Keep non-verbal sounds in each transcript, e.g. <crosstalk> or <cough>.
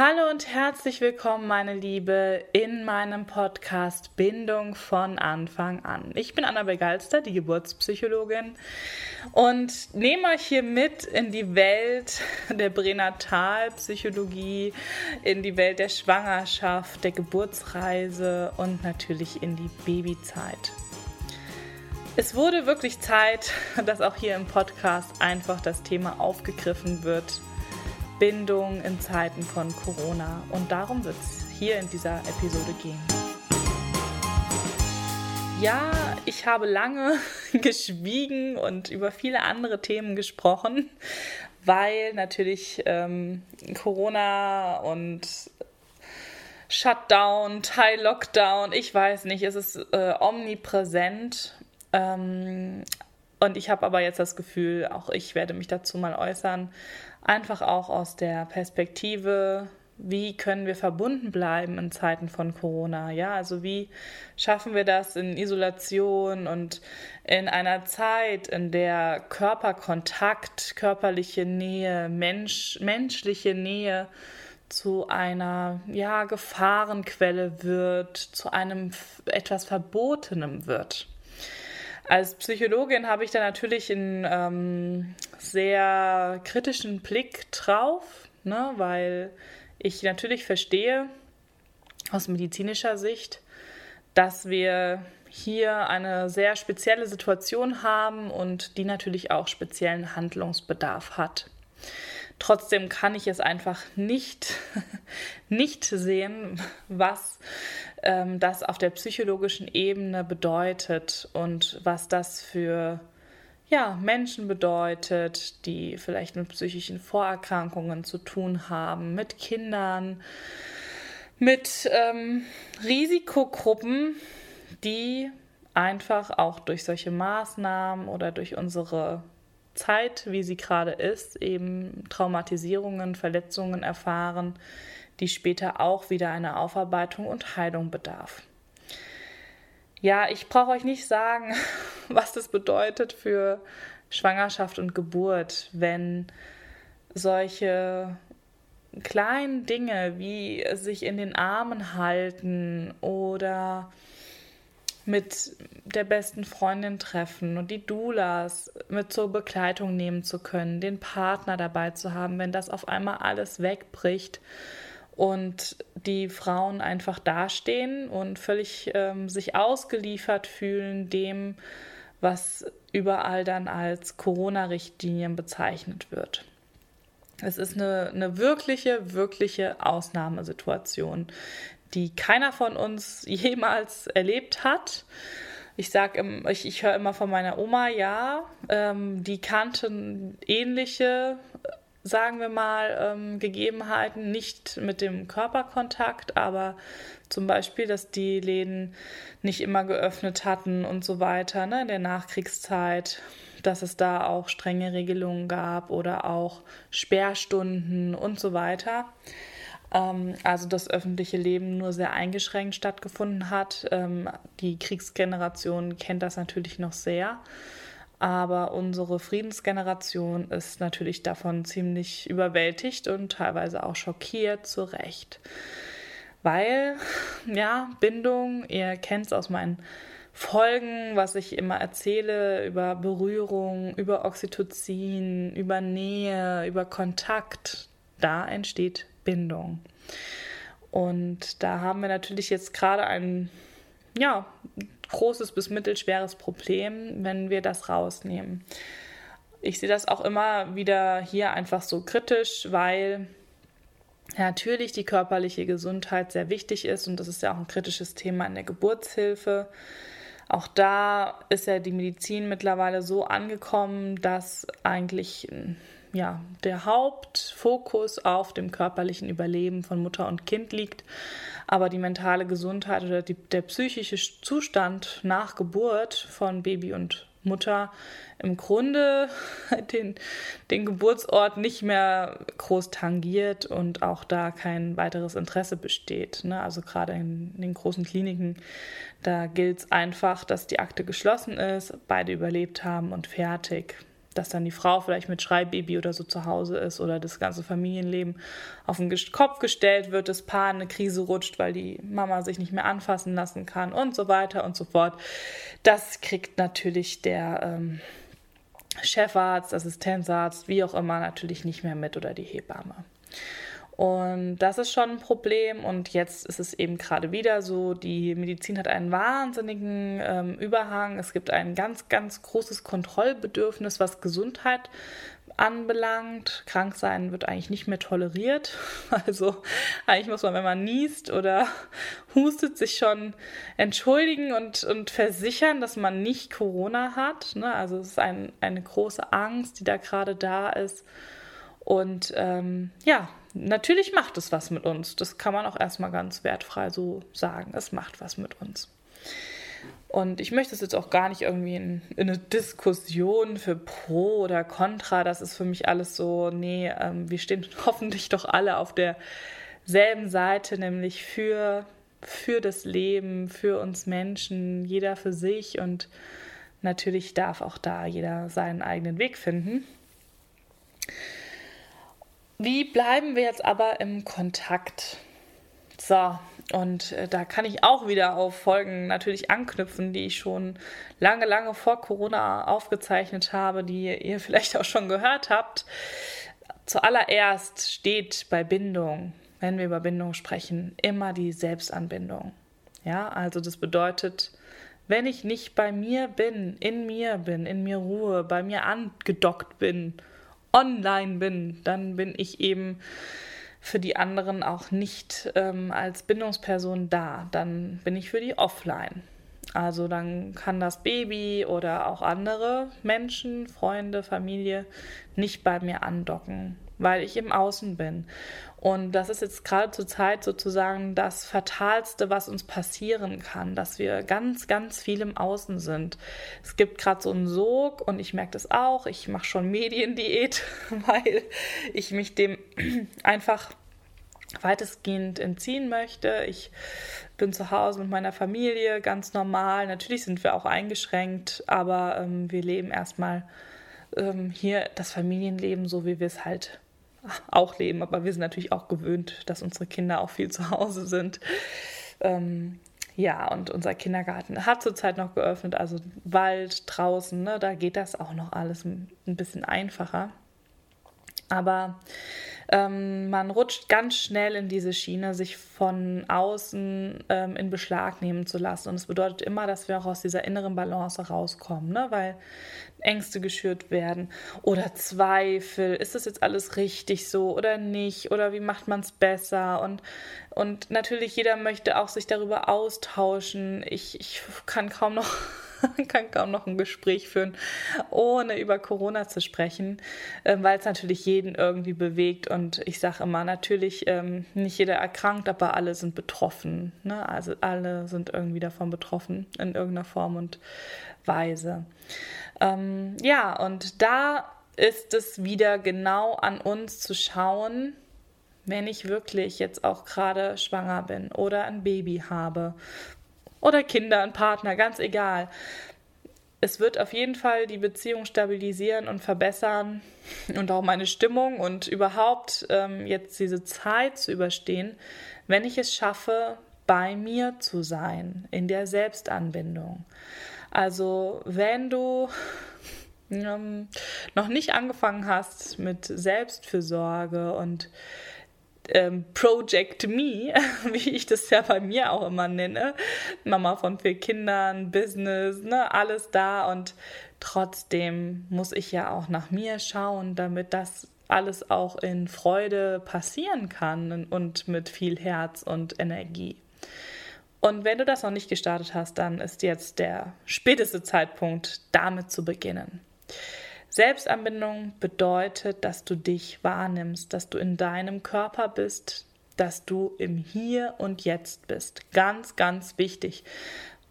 Hallo und herzlich willkommen, meine Liebe, in meinem Podcast Bindung von Anfang an. Ich bin Anna Begalster, die Geburtspsychologin, und nehme euch hier mit in die Welt der Pränatalpsychologie, in die Welt der Schwangerschaft, der Geburtsreise und natürlich in die Babyzeit. Es wurde wirklich Zeit, dass auch hier im Podcast einfach das Thema aufgegriffen wird Bindung in Zeiten von Corona. Und darum wird es hier in dieser Episode gehen. Ja, ich habe lange <laughs> geschwiegen und über viele andere Themen gesprochen, weil natürlich ähm, Corona und Shutdown, Teil Lockdown, ich weiß nicht, es ist äh, omnipräsent. Ähm, und ich habe aber jetzt das Gefühl, auch ich werde mich dazu mal äußern, Einfach auch aus der Perspektive, wie können wir verbunden bleiben in Zeiten von Corona? Ja, also wie schaffen wir das in Isolation und in einer Zeit, in der Körperkontakt, körperliche Nähe, Mensch, menschliche Nähe zu einer ja, Gefahrenquelle wird, zu einem etwas Verbotenem wird. Als Psychologin habe ich da natürlich einen ähm, sehr kritischen Blick drauf, ne, weil ich natürlich verstehe aus medizinischer Sicht, dass wir hier eine sehr spezielle Situation haben und die natürlich auch speziellen Handlungsbedarf hat. Trotzdem kann ich es einfach nicht, <laughs> nicht sehen, was ähm, das auf der psychologischen Ebene bedeutet und was das für ja, Menschen bedeutet, die vielleicht mit psychischen Vorerkrankungen zu tun haben, mit Kindern, mit ähm, Risikogruppen, die einfach auch durch solche Maßnahmen oder durch unsere Zeit, wie sie gerade ist, eben Traumatisierungen, Verletzungen erfahren, die später auch wieder eine Aufarbeitung und Heilung bedarf. Ja, ich brauche euch nicht sagen, <laughs> was das bedeutet für Schwangerschaft und Geburt, wenn solche kleinen Dinge wie sich in den Armen halten oder mit der besten Freundin treffen und die Doulas mit zur Begleitung nehmen zu können, den Partner dabei zu haben, wenn das auf einmal alles wegbricht und die Frauen einfach dastehen und völlig ähm, sich ausgeliefert fühlen dem, was überall dann als Corona-Richtlinien bezeichnet wird. Es ist eine, eine wirkliche, wirkliche Ausnahmesituation, die keiner von uns <laughs> jemals erlebt hat. Ich sag, ich, ich höre immer von meiner Oma, ja, ähm, die kannten ähnliche sagen wir mal, ähm, Gegebenheiten, nicht mit dem Körperkontakt, aber zum Beispiel, dass die Läden nicht immer geöffnet hatten und so weiter, ne, in der Nachkriegszeit, dass es da auch strenge Regelungen gab oder auch Sperrstunden und so weiter. Ähm, also das öffentliche Leben nur sehr eingeschränkt stattgefunden hat. Ähm, die Kriegsgeneration kennt das natürlich noch sehr. Aber unsere Friedensgeneration ist natürlich davon ziemlich überwältigt und teilweise auch schockiert, zu Recht. Weil, ja, Bindung, ihr kennt es aus meinen Folgen, was ich immer erzähle über Berührung, über Oxytocin, über Nähe, über Kontakt, da entsteht Bindung. Und da haben wir natürlich jetzt gerade ein ja, großes bis mittelschweres Problem, wenn wir das rausnehmen. Ich sehe das auch immer wieder hier einfach so kritisch, weil natürlich die körperliche Gesundheit sehr wichtig ist und das ist ja auch ein kritisches Thema in der Geburtshilfe. Auch da ist ja die Medizin mittlerweile so angekommen, dass eigentlich ja, der Hauptfokus auf dem körperlichen Überleben von Mutter und Kind liegt aber die mentale Gesundheit oder die, der psychische Zustand nach Geburt von Baby und Mutter im Grunde <laughs> den, den Geburtsort nicht mehr groß tangiert und auch da kein weiteres Interesse besteht. Ne? Also gerade in den großen Kliniken, da gilt es einfach, dass die Akte geschlossen ist, beide überlebt haben und fertig. Dass dann die Frau vielleicht mit Schreibbaby oder so zu Hause ist oder das ganze Familienleben auf den Kopf gestellt wird, das Paar in eine Krise rutscht, weil die Mama sich nicht mehr anfassen lassen kann und so weiter und so fort. Das kriegt natürlich der ähm, Chefarzt, Assistenzarzt, wie auch immer, natürlich nicht mehr mit oder die Hebamme. Und das ist schon ein Problem. Und jetzt ist es eben gerade wieder so, die Medizin hat einen wahnsinnigen ähm, Überhang. Es gibt ein ganz, ganz großes Kontrollbedürfnis, was Gesundheit anbelangt. Kranksein wird eigentlich nicht mehr toleriert. <laughs> Also eigentlich muss man, wenn man niest oder <laughs> hustet, sich schon entschuldigen und, und versichern, dass man nicht Corona hat. Ne? Also es ist ein, eine große Angst, die da gerade da ist. Und ähm, ja, natürlich macht es was mit uns. Das kann man auch erstmal ganz wertfrei so sagen. Es macht was mit uns. Und ich möchte es jetzt auch gar nicht irgendwie in, in, eine Diskussion für Pro oder Contra. Das ist für mich alles so, nee, ähm, wir stehen <laughs> hoffentlich doch alle auf derselben Seite, nämlich für, für das Leben, für uns Menschen, jeder für sich. Und natürlich darf auch da jeder seinen eigenen Weg finden. Wie bleiben wir jetzt aber im Kontakt? So, und äh, da kann ich auch wieder auf Folgen natürlich anknüpfen, die ich schon lange, lange vor Corona aufgezeichnet habe, die ihr <laughs> vielleicht auch schon gehört habt. Zuallererst steht bei Bindung, wenn wir über Bindung sprechen, immer die Selbstanbindung. Ja, also das bedeutet, wenn ich nicht bei mir bin, in mir bin, in mir Ruhe, bei mir angedockt bin, online bin, dann bin ich eben für die anderen auch nicht ähm, als Bindungsperson da. Dann bin ich für die offline. Also dann kann das Baby oder auch andere Menschen, Freunde, Familie nicht bei mir andocken, weil ich im Außen bin. Und das ist jetzt gerade zur Zeit sozusagen das Fatalste, was uns passieren kann, dass wir ganz, ganz viel im Außen sind. Es gibt gerade so einen Sog und ich merke das auch. Ich mache schon Mediendiät, <laughs> weil ich mich dem <clears throat> einfach weitestgehend entziehen möchte. Ich bin zu Hause mit meiner Familie, ganz normal. Natürlich sind wir auch eingeschränkt, aber ähm, wir leben erstmal ähm, hier das Familienleben so, wie wir es halt auch leben, aber wir sind natürlich auch gewöhnt, dass unsere Kinder auch viel zu Hause sind. Ähm, ja, und unser Kindergarten hat zurzeit noch geöffnet, also Wald draußen, ne, da geht das auch noch alles ein bisschen einfacher. Aber ähm, man rutscht ganz schnell in diese Schiene, sich von außen ähm, in Beschlag nehmen zu lassen. Und es bedeutet immer, dass wir auch aus dieser inneren Balance rauskommen, ne? weil Ängste geschürt werden oder Zweifel, ist das jetzt alles richtig so oder nicht oder wie macht man es besser und, und natürlich jeder möchte auch sich darüber austauschen. Ich, ich kann kaum noch <laughs> kann kaum noch ein Gespräch führen, ohne über Corona zu sprechen, ähm, weil es natürlich jeden irgendwie bewegt. Und ich sage immer, natürlich ähm, nicht jeder erkrankt, aber alle sind betroffen. Ne? Also alle sind irgendwie davon betroffen in irgendeiner Form und Weise. Ähm, ja, und da ist es wieder genau an uns zu schauen, wenn ich wirklich jetzt auch gerade schwanger bin oder ein Baby habe oder Kinder, ein Partner, ganz egal. Es wird auf jeden Fall die Beziehung stabilisieren und verbessern und auch meine Stimmung und überhaupt ähm, jetzt diese Zeit zu überstehen, wenn ich es schaffe, bei mir zu sein, in der Selbstanbindung. Also wenn du ähm, noch nicht angefangen hast mit Selbstfürsorge und ähm, Project Me, <laughs> wie ich das ja bei mir auch immer nenne. Mama von vier Kindern, Business, ne, alles da und trotzdem muss ich ja auch nach mir schauen, damit das alles auch in Freude passieren kann und mit viel Herz und Energie. Und wenn du das noch nicht gestartet hast, dann ist jetzt der späteste Zeitpunkt, damit zu beginnen. Selbstanbindung bedeutet, dass du dich wahrnimmst, dass du in deinem Körper bist, dass du im Hier und Jetzt bist. Ganz, ganz wichtig.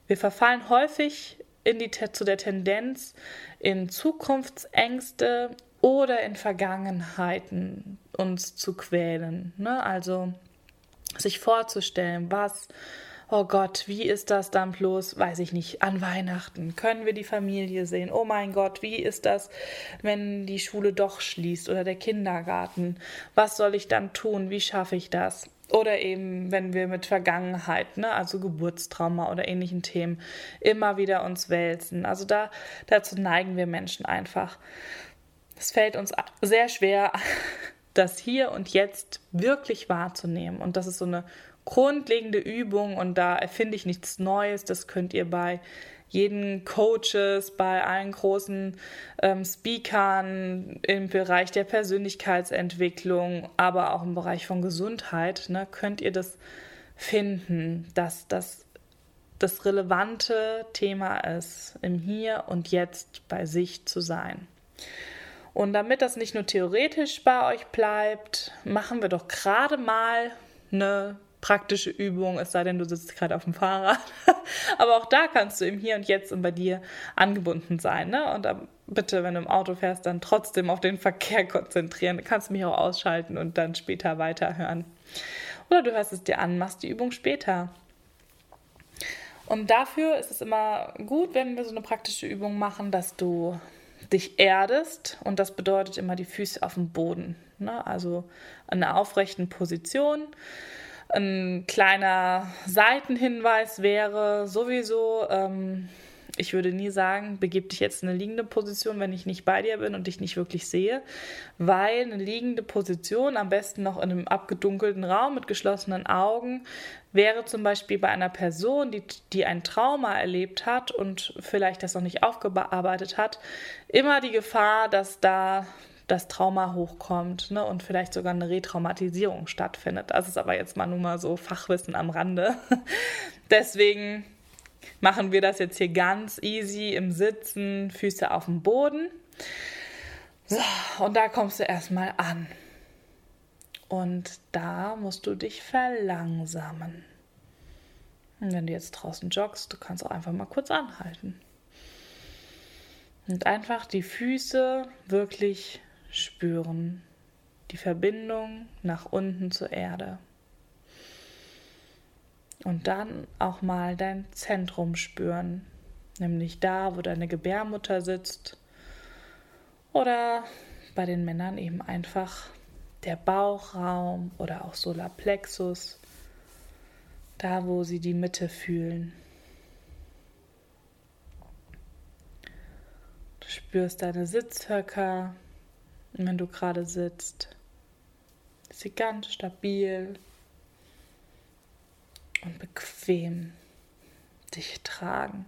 Wir verfallen häufig in die, zu der Tendenz, in Zukunftsängste oder in Vergangenheiten uns zu quälen. Ne? Also sich vorzustellen, was oh Gott, wie ist das dann bloß, weiß ich nicht, an Weihnachten? Können wir die Familie sehen? Oh mein Gott, wie ist das, wenn die Schule doch schließt oder der Kindergarten? Was soll ich dann tun? Wie schaffe ich das? Oder eben, wenn wir mit Vergangenheit, ne, also Geburtstrauma oder ähnlichen Themen, immer wieder uns wälzen. Also da, dazu neigen wir Menschen einfach. Es fällt uns sehr schwer, <laughs> das hier und jetzt wirklich wahrzunehmen. Und das ist so eine grundlegende Übung und da erfinde ich nichts Neues. Das könnt ihr bei jeden Coaches, bei allen großen ähm, Speakern im Bereich der Persönlichkeitsentwicklung, aber auch im Bereich von Gesundheit, ne, könnt ihr das finden, dass das das relevante Thema ist, im Hier und Jetzt bei sich zu sein. Und damit das nicht nur theoretisch bei euch bleibt, machen wir doch gerade mal eine praktische Übung, es sei denn, du sitzt gerade auf dem Fahrrad. <laughs> Aber auch da kannst du im Hier und Jetzt und bei dir angebunden sein. Ne? Und bitte, wenn du im Auto fährst, dann trotzdem auf den Verkehr konzentrieren. Du kannst mich auch ausschalten und dann später weiterhören. Oder du hörst es dir an, machst die Übung später. Und dafür ist es immer gut, wenn wir so eine praktische Übung machen, dass du dich erdest. Und das bedeutet immer die Füße auf dem Boden. Ne? Also an einer aufrechten Position ein kleiner Seitenhinweis wäre sowieso, ähm, ich würde nie sagen, begib dich jetzt in eine liegende Position, wenn ich nicht bei dir bin und dich nicht wirklich sehe, weil eine liegende Position, am besten noch in einem abgedunkelten Raum mit geschlossenen Augen, wäre zum Beispiel bei einer Person, die, die ein Trauma erlebt hat und vielleicht das noch nicht aufgearbeitet hat, immer die Gefahr, dass da das Trauma hochkommt ne, und vielleicht sogar eine Retraumatisierung stattfindet. Das ist aber jetzt mal nur mal so Fachwissen am Rande. <laughs> Deswegen machen wir das jetzt hier ganz easy im Sitzen, Füße auf dem Boden. So, und da kommst du erstmal an. Und da musst du dich verlangsamen. Und wenn du jetzt draußen joggst, du kannst auch einfach mal kurz anhalten. Und einfach die Füße wirklich spüren. Die Verbindung nach unten zur Erde. Und dann auch mal dein Zentrum spüren, nämlich da, wo deine Gebärmutter sitzt. Oder bei den Männern eben einfach der Bauchraum oder auch Solarplexus, da wo sie die Mitte fühlen. Du spürst deine Sitzhöcker, wenn du gerade sitzt. Ist sie ganz stabil und bequem dich tragen.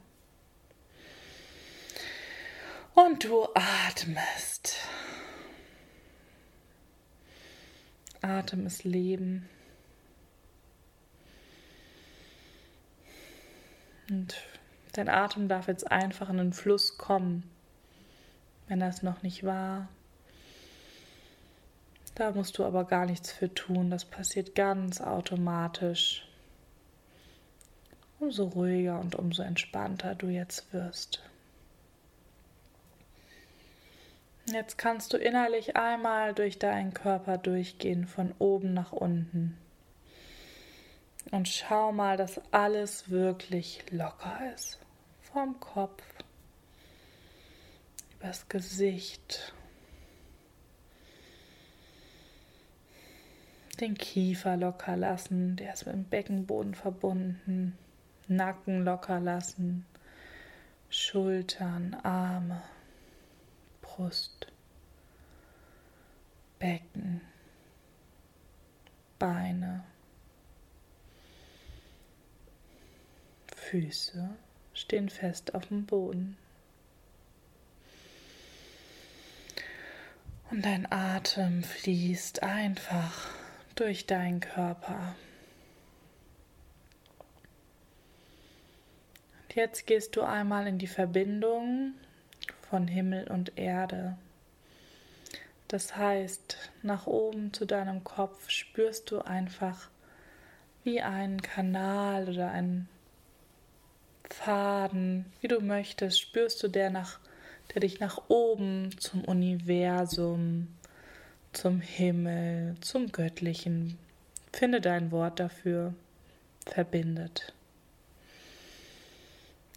Und du atmest. Atem ist Leben. Und dein Atem darf jetzt einfach in den Fluss kommen, wenn es noch nicht war. Da musst du aber gar nichts für tun, das passiert ganz automatisch. Umso ruhiger und umso entspannter du jetzt wirst. Jetzt kannst du innerlich einmal durch deinen Körper durchgehen, von oben nach unten. Und schau mal, dass alles wirklich locker ist. Vom Kopf, übers Gesicht, den Kiefer locker lassen, der ist mit dem Beckenboden verbunden. Nacken locker lassen, Schultern, Arme, Brust, Becken, Beine, Füße stehen fest auf dem Boden. Und dein Atem fließt einfach durch deinen Körper. Und jetzt gehst du einmal in die Verbindung von Himmel und Erde. Das heißt, nach oben zu deinem Kopf spürst du einfach wie einen Kanal oder einen Faden, wie du möchtest, spürst du der nach der dich nach oben zum Universum zum Himmel, zum Göttlichen. Finde dein Wort dafür, verbindet.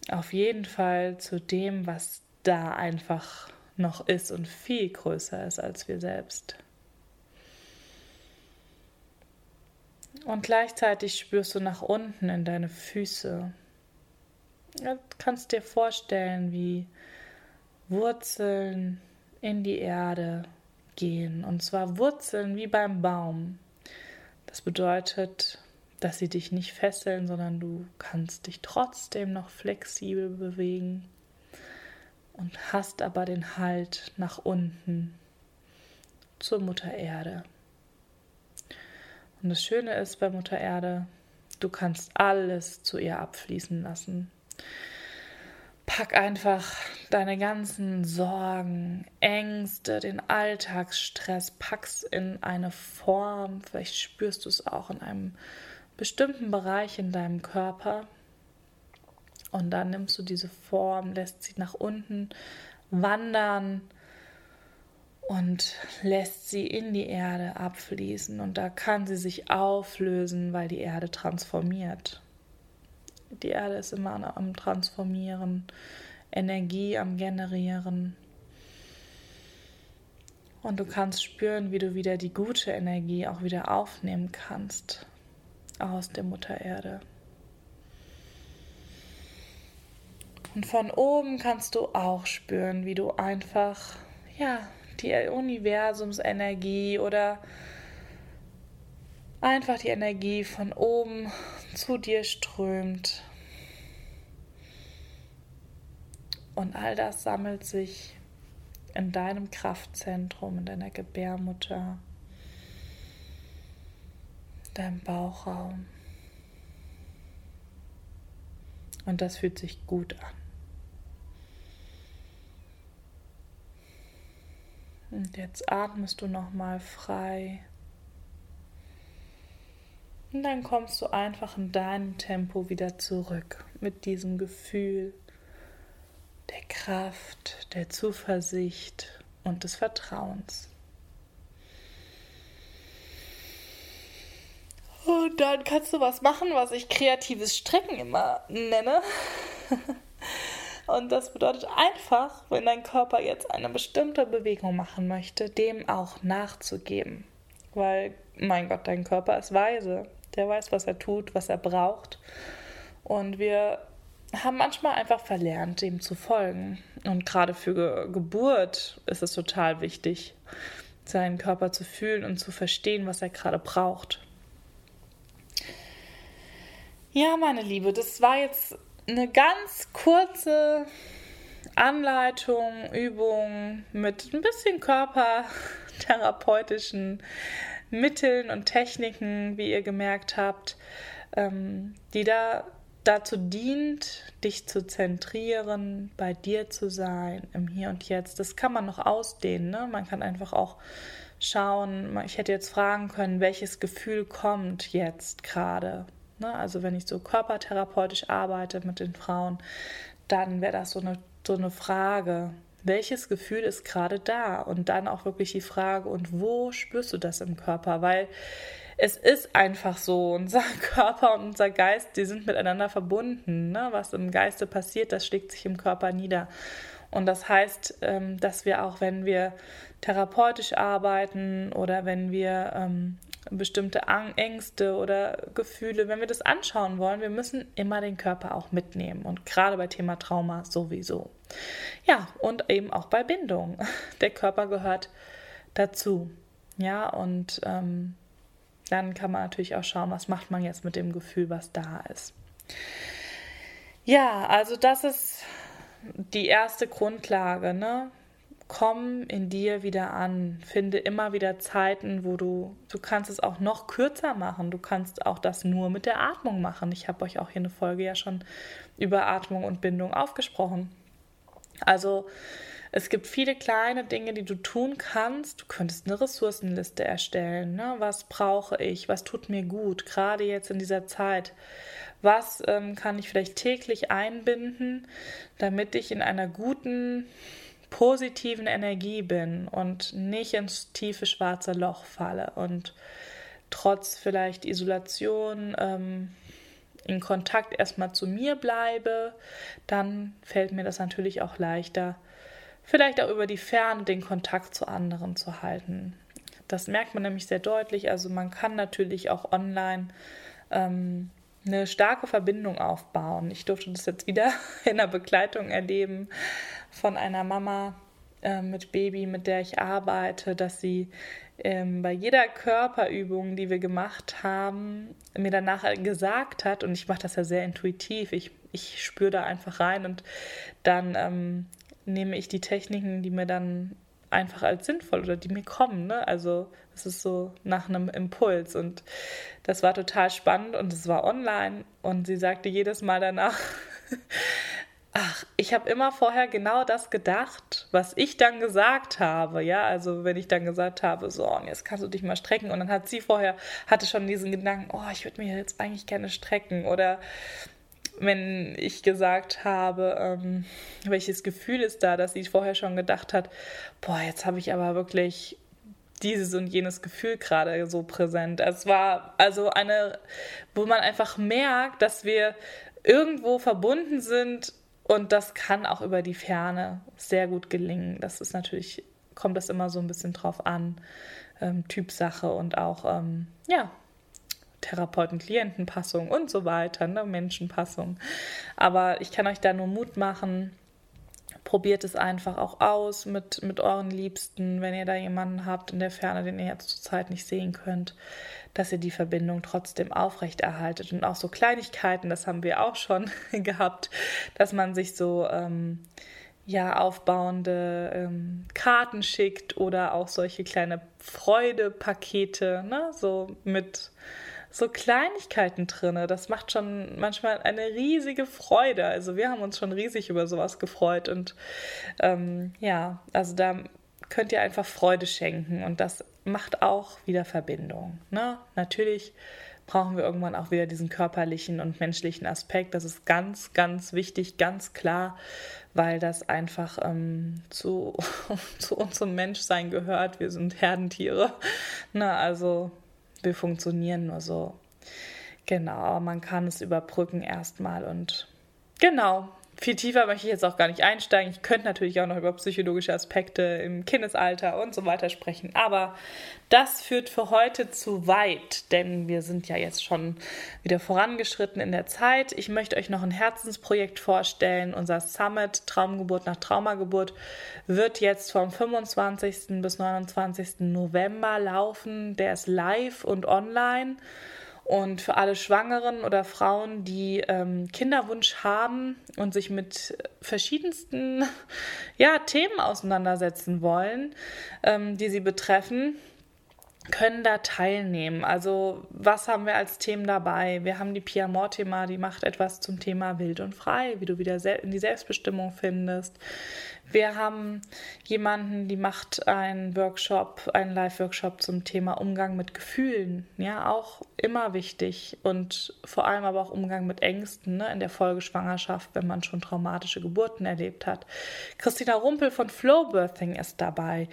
auf jeden Fall zu dem, was da einfach noch ist und viel größer ist als wir selbst. Und gleichzeitig spürst du nach unten in deine Füße. Du kannst dir vorstellen, wie Wurzeln in die Erde gehen. Und zwar Wurzeln wie beim Baum. Das bedeutet, dass sie dich nicht fesseln, sondern du kannst dich trotzdem noch flexibel bewegen und hast aber den Halt nach unten zur Mutter Erde. Und das Schöne ist bei Mutter Erde, du kannst alles zu ihr abfließen lassen. Pack einfach deine ganzen Sorgen, Ängste, den Alltagsstress, pack's in eine Form, vielleicht spürst du es auch in einem bestimmten Bereich in deinem Körper. Und dann nimmst du diese Form, lässt sie nach unten wandern und lässt sie in die Erde abfließen. Und da kann sie sich auflösen, weil die Erde transformiert. Die Erde ist immer am Transformieren, Energie am Generieren. Und du kannst spüren, wie du wieder die gute Energie auch wieder aufnehmen kannst aus der Mutter Erde. Und von oben kannst du auch spüren, wie du einfach, ja, die Universumsenergie oder einfach die Energie von oben zu dir strömt. Und all das sammelt sich in deinem Kraftzentrum, in deiner Gebärmutter, deinem Bauchraum. Und das fühlt sich gut an. Und jetzt atmest du nochmal frei. Und dann kommst du einfach in deinem Tempo wieder zurück mit diesem Gefühl der Kraft, der Zuversicht und des Vertrauens. Und dann kannst du was machen, was ich kreatives Strecken immer nenne. Und das bedeutet einfach, wenn dein Körper jetzt eine bestimmte Bewegung machen möchte, dem auch nachzugeben. Weil, mein Gott, dein Körper ist weise. Der weiß, was er tut, was er braucht. Und wir haben manchmal einfach verlernt, dem zu folgen. Und gerade für Ge Geburt ist es total wichtig, seinen Körper zu fühlen und zu verstehen, was er gerade braucht. Ja, meine Liebe, das war jetzt eine ganz kurze Anleitung, Übung mit ein bisschen körpertherapeutischen Mitteln und Techniken, wie ihr gemerkt habt, ähm, die da dazu dient, dich zu zentrieren, bei dir zu sein, im Hier und Jetzt. Das kann man noch ausdehnen. Ne? Man kann einfach auch schauen, ich hätte jetzt fragen können, welches Gefühl kommt jetzt gerade. Ne? Also wenn ich so körpertherapeutisch arbeite mit den Frauen, dann wäre das so eine, so eine Frage welches Gefühl ist gerade da? Und dann auch wirklich die Frage, und wo spürst du das im Körper? Weil es ist einfach so, unser <laughs> Körper und unser Geist, die sind miteinander verbunden. Ne? Was im Geiste passiert, das schlägt sich im Körper nieder. Und das heißt, ähm, dass wir auch, wenn wir therapeutisch arbeiten oder wenn wir ähm, bestimmte Ängste oder Gefühle, wenn wir das anschauen wollen, wir müssen immer den Körper auch mitnehmen. Und gerade bei Thema Trauma sowieso. Ja, und eben auch bei Bindung. <laughs> Der Körper gehört dazu. Ja, und ähm, dann kann man natürlich auch schauen, was macht man jetzt mit dem Gefühl, was da ist. Ja, also das ist die erste Grundlage, ne? Komm in dir wieder an, finde immer wieder Zeiten, wo du, du kannst es auch noch kürzer machen, du kannst auch das nur mit der Atmung machen. Ich habe euch auch hier eine Folge ja schon über Atmung und Bindung aufgesprochen. Also es gibt viele kleine Dinge, die du tun kannst. Du könntest eine Ressourcenliste erstellen. Ne? Was brauche ich? Was tut mir gut? Gerade jetzt in dieser Zeit. Was ähm, kann ich vielleicht täglich einbinden, damit ich in einer guten, positiven Energie bin und nicht ins tiefe schwarze Loch falle und trotz vielleicht Isolation ähm, in Kontakt erstmal zu mir bleibe, dann fällt mir das natürlich auch leichter, vielleicht auch über die Ferne den Kontakt zu anderen zu halten. Das merkt man nämlich sehr deutlich. Also man kann natürlich auch online ähm, eine starke Verbindung aufbauen. Ich durfte das jetzt wieder <laughs> in der Begleitung erleben von einer Mama äh, mit Baby, mit der ich arbeite, dass sie ähm, bei jeder Körperübung, die wir gemacht haben, mir danach gesagt hat, und ich mache das ja sehr intuitiv, ich, ich spüre da einfach rein und dann ähm, nehme ich die Techniken, die mir dann einfach als sinnvoll oder die mir kommen. Ne? Also es ist so nach einem Impuls und das war total spannend und es war online und sie sagte jedes Mal danach, <laughs> ach, ich habe immer vorher genau das gedacht, was ich dann gesagt habe. Ja, also wenn ich dann gesagt habe, so, und jetzt kannst du dich mal strecken und dann hat sie vorher, hatte schon diesen Gedanken, oh, ich würde mir jetzt eigentlich gerne strecken oder wenn ich gesagt habe, ähm, welches Gefühl ist da, dass sie vorher schon gedacht hat, boah, jetzt habe ich aber wirklich dieses und jenes Gefühl gerade so präsent. Es war also eine, wo man einfach merkt, dass wir irgendwo verbunden sind und das kann auch über die Ferne sehr gut gelingen. Das ist natürlich, kommt das immer so ein bisschen drauf an, ähm, Typsache und auch, ähm, ja, Therapeuten-Klientenpassung und so weiter, ne? Menschenpassung. Aber ich kann euch da nur Mut machen. Probiert es einfach auch aus mit, mit euren Liebsten, wenn ihr da jemanden habt in der Ferne, den ihr jetzt zurzeit nicht sehen könnt, dass ihr die Verbindung trotzdem aufrechterhaltet. Und auch so Kleinigkeiten, das haben wir auch schon <laughs> gehabt, dass man sich so ähm, ja, aufbauende ähm, Karten schickt oder auch solche kleine Freudepakete, ne, so mit so Kleinigkeiten drin. Das macht schon manchmal eine riesige Freude. Also wir haben uns schon riesig über sowas gefreut und ähm, ja, also da könnt ihr einfach Freude schenken und das macht auch wieder Verbindung. Ne? Natürlich brauchen wir irgendwann auch wieder diesen körperlichen und menschlichen Aspekt. Das ist ganz, ganz wichtig, ganz klar, weil das einfach ähm, zu, <laughs> zu unserem Menschsein gehört. Wir sind Herdentiere. Na, also wir funktionieren nur so. Genau, man kann es überbrücken erstmal und genau. Viel tiefer möchte ich jetzt auch gar nicht einsteigen. Ich könnte natürlich auch noch über psychologische Aspekte im Kindesalter und so weiter sprechen, aber das führt für heute zu weit, denn wir sind ja jetzt schon wieder vorangeschritten in der Zeit. Ich möchte euch noch ein Herzensprojekt vorstellen. Unser Summit Traumgeburt nach Traumageburt wird jetzt vom 25. bis 29. November laufen. Der ist live und online. Und für alle Schwangeren oder Frauen, die ähm, Kinderwunsch haben und sich mit verschiedensten <laughs> ja, Themen auseinandersetzen wollen, ähm, die sie betreffen, können da teilnehmen. Also was haben wir als Themen dabei? Wir haben die Pia Mortimer, die macht etwas zum Thema wild und frei, wie du wieder in die Selbstbestimmung findest. Wir haben jemanden, die macht einen Workshop, einen Live-Workshop zum Thema Umgang mit Gefühlen. Ja, auch immer wichtig und vor allem aber auch Umgang mit Ängsten ne, in der Folgeschwangerschaft, wenn man schon traumatische Geburten erlebt hat. Christina Rumpel von Flowbirthing ist dabei.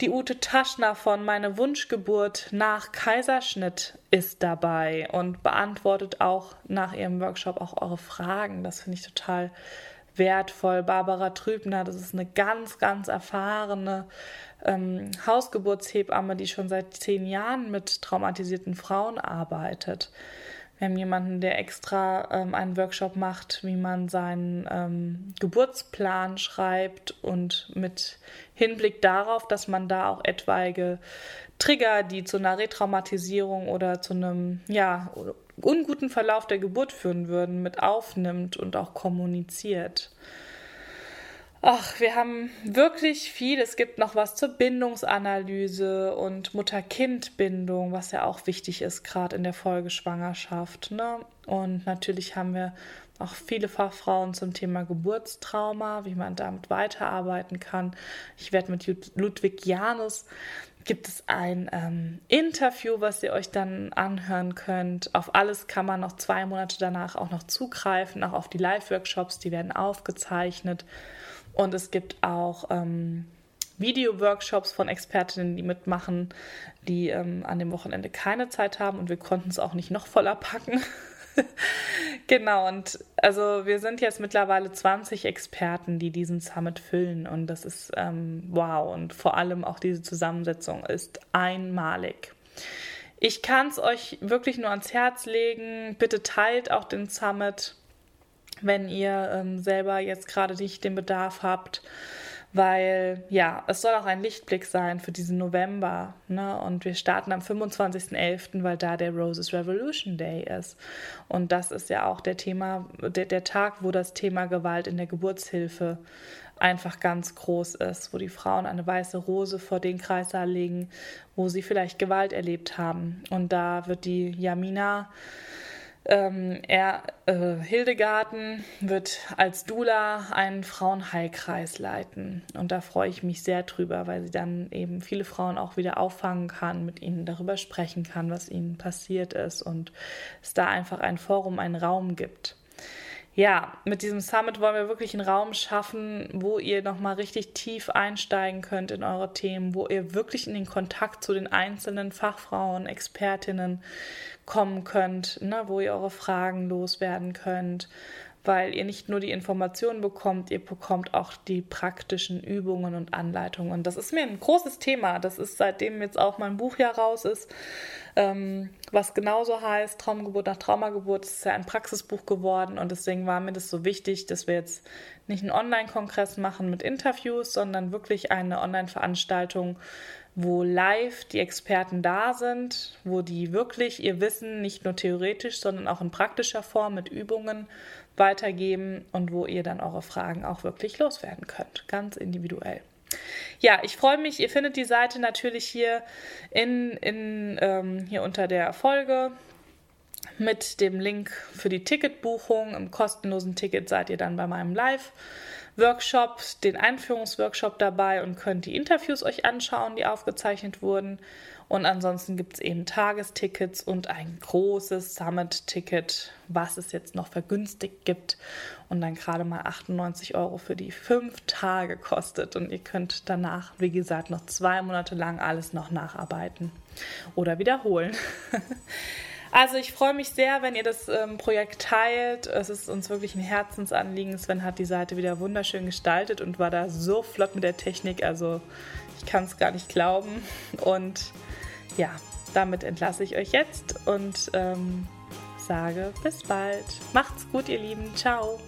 Die Ute Taschner von Meine Wunschgeburt nach Kaiserschnitt ist dabei und beantwortet auch nach ihrem Workshop auch eure Fragen. Das finde ich total wertvoll. Barbara Trübner, das ist eine ganz, ganz erfahrene ähm, Hausgeburtshebamme, die schon seit zehn Jahren mit traumatisierten Frauen arbeitet. Wir haben jemanden, der extra ähm, einen Workshop macht, wie man seinen ähm, Geburtsplan schreibt und mit Hinblick darauf, dass man da auch etwaige Trigger, die zu einer Retraumatisierung oder zu einem ja, unguten Verlauf der Geburt führen würden, mit aufnimmt und auch kommuniziert. Ach, wir haben wirklich viel. Es gibt noch was zur Bindungsanalyse und Mutter-Kind-Bindung, was ja auch wichtig ist, gerade in der Folgeschwangerschaft. Ne? Und natürlich haben wir auch viele Fachfrauen zum Thema Geburtstrauma, wie man damit weiterarbeiten kann. Ich werde mit Ludwig Janus gibt es ein ähm, Interview, was ihr euch dann anhören könnt. Auf alles kann man noch zwei Monate danach auch noch zugreifen, auch auf die Live-Workshops, die werden aufgezeichnet. Und es gibt auch ähm, Video-Workshops von Expertinnen, die mitmachen, die ähm, an dem Wochenende keine Zeit haben und wir konnten es auch nicht noch voller packen. <laughs> <laughs> Genau, und also wir sind jetzt mittlerweile 20 Experten, die diesen Summit füllen und das ist ähm, wow und vor allem auch diese Zusammensetzung ist einmalig. Ich kann es euch wirklich nur ans Herz legen. Bitte teilt auch den Summit, wenn ihr ähm, selber jetzt gerade nicht den Bedarf habt weil ja, es soll auch ein Lichtblick sein für diesen November. Ne? Und wir starten am 25.11., weil da der Roses Revolution Day ist. Und das ist ja auch der Thema, der, der Tag, wo das Thema Gewalt in der Geburtshilfe einfach ganz groß ist, wo die Frauen eine weiße Rose vor den Kreissaal legen, wo sie vielleicht Gewalt erlebt haben. Und da wird die Jamina ähm, er, äh, Hildegarten wird als Dula einen Frauenheilkreis leiten. Und da freue ich mich sehr drüber, weil sie dann eben viele Frauen auch wieder auffangen kann, mit ihnen darüber sprechen kann, was ihnen passiert ist und es da einfach ein Forum, einen Raum gibt ja, mit diesem Summit wollen wir wirklich einen Raum schaffen, wo ihr nochmal richtig tief einsteigen könnt in eure Themen, wo ihr wirklich in den Kontakt zu den einzelnen Fachfrauen, Expertinnen kommen könnt, ne, wo ihr eure Fragen loswerden könnt, weil ihr nicht nur die Informationen bekommt, ihr bekommt auch die praktischen Übungen und Anleitungen. Und das ist mir ein großes Thema. Das ist seitdem jetzt auch mein Buch ja raus ist, ähm, was genauso heißt, Traumgeburt nach Traumageburt, ist ja ein Praxisbuch geworden. Und deswegen war mir das so wichtig, dass wir jetzt nicht einen Online-Kongress machen mit Interviews, sondern wirklich eine Online-Veranstaltung, wo live die Experten da sind, wo die wirklich ihr Wissen nicht nur theoretisch, sondern auch in praktischer Form mit Übungen weitergeben und wo ihr dann eure Fragen auch wirklich loswerden könnt, ganz individuell. Ja, ich freue mich. Ihr findet die Seite natürlich hier in, in ähm, hier unter der Folge mit dem Link für die Ticketbuchung. Im kostenlosen Ticket seid ihr dann bei meinem Live. Workshop, den Einführungsworkshop dabei und könnt die Interviews euch anschauen, die aufgezeichnet wurden. Und ansonsten gibt es eben Tagestickets und ein großes Summit-Ticket, was es jetzt noch vergünstigt gibt und dann gerade mal 98 Euro für die fünf Tage kostet. Und ihr könnt danach, wie gesagt, noch zwei Monate lang alles noch nacharbeiten oder wiederholen. <laughs> Also ich freue mich sehr, wenn ihr das ähm, Projekt teilt. Es ist uns wirklich ein Herzensanliegen. Sven hat die Seite wieder wunderschön gestaltet und war da so flott mit der Technik. Also ich kann es gar nicht glauben. Und ja, damit entlasse ich euch jetzt und ähm, sage bis bald. Macht's gut, ihr Lieben. Ciao.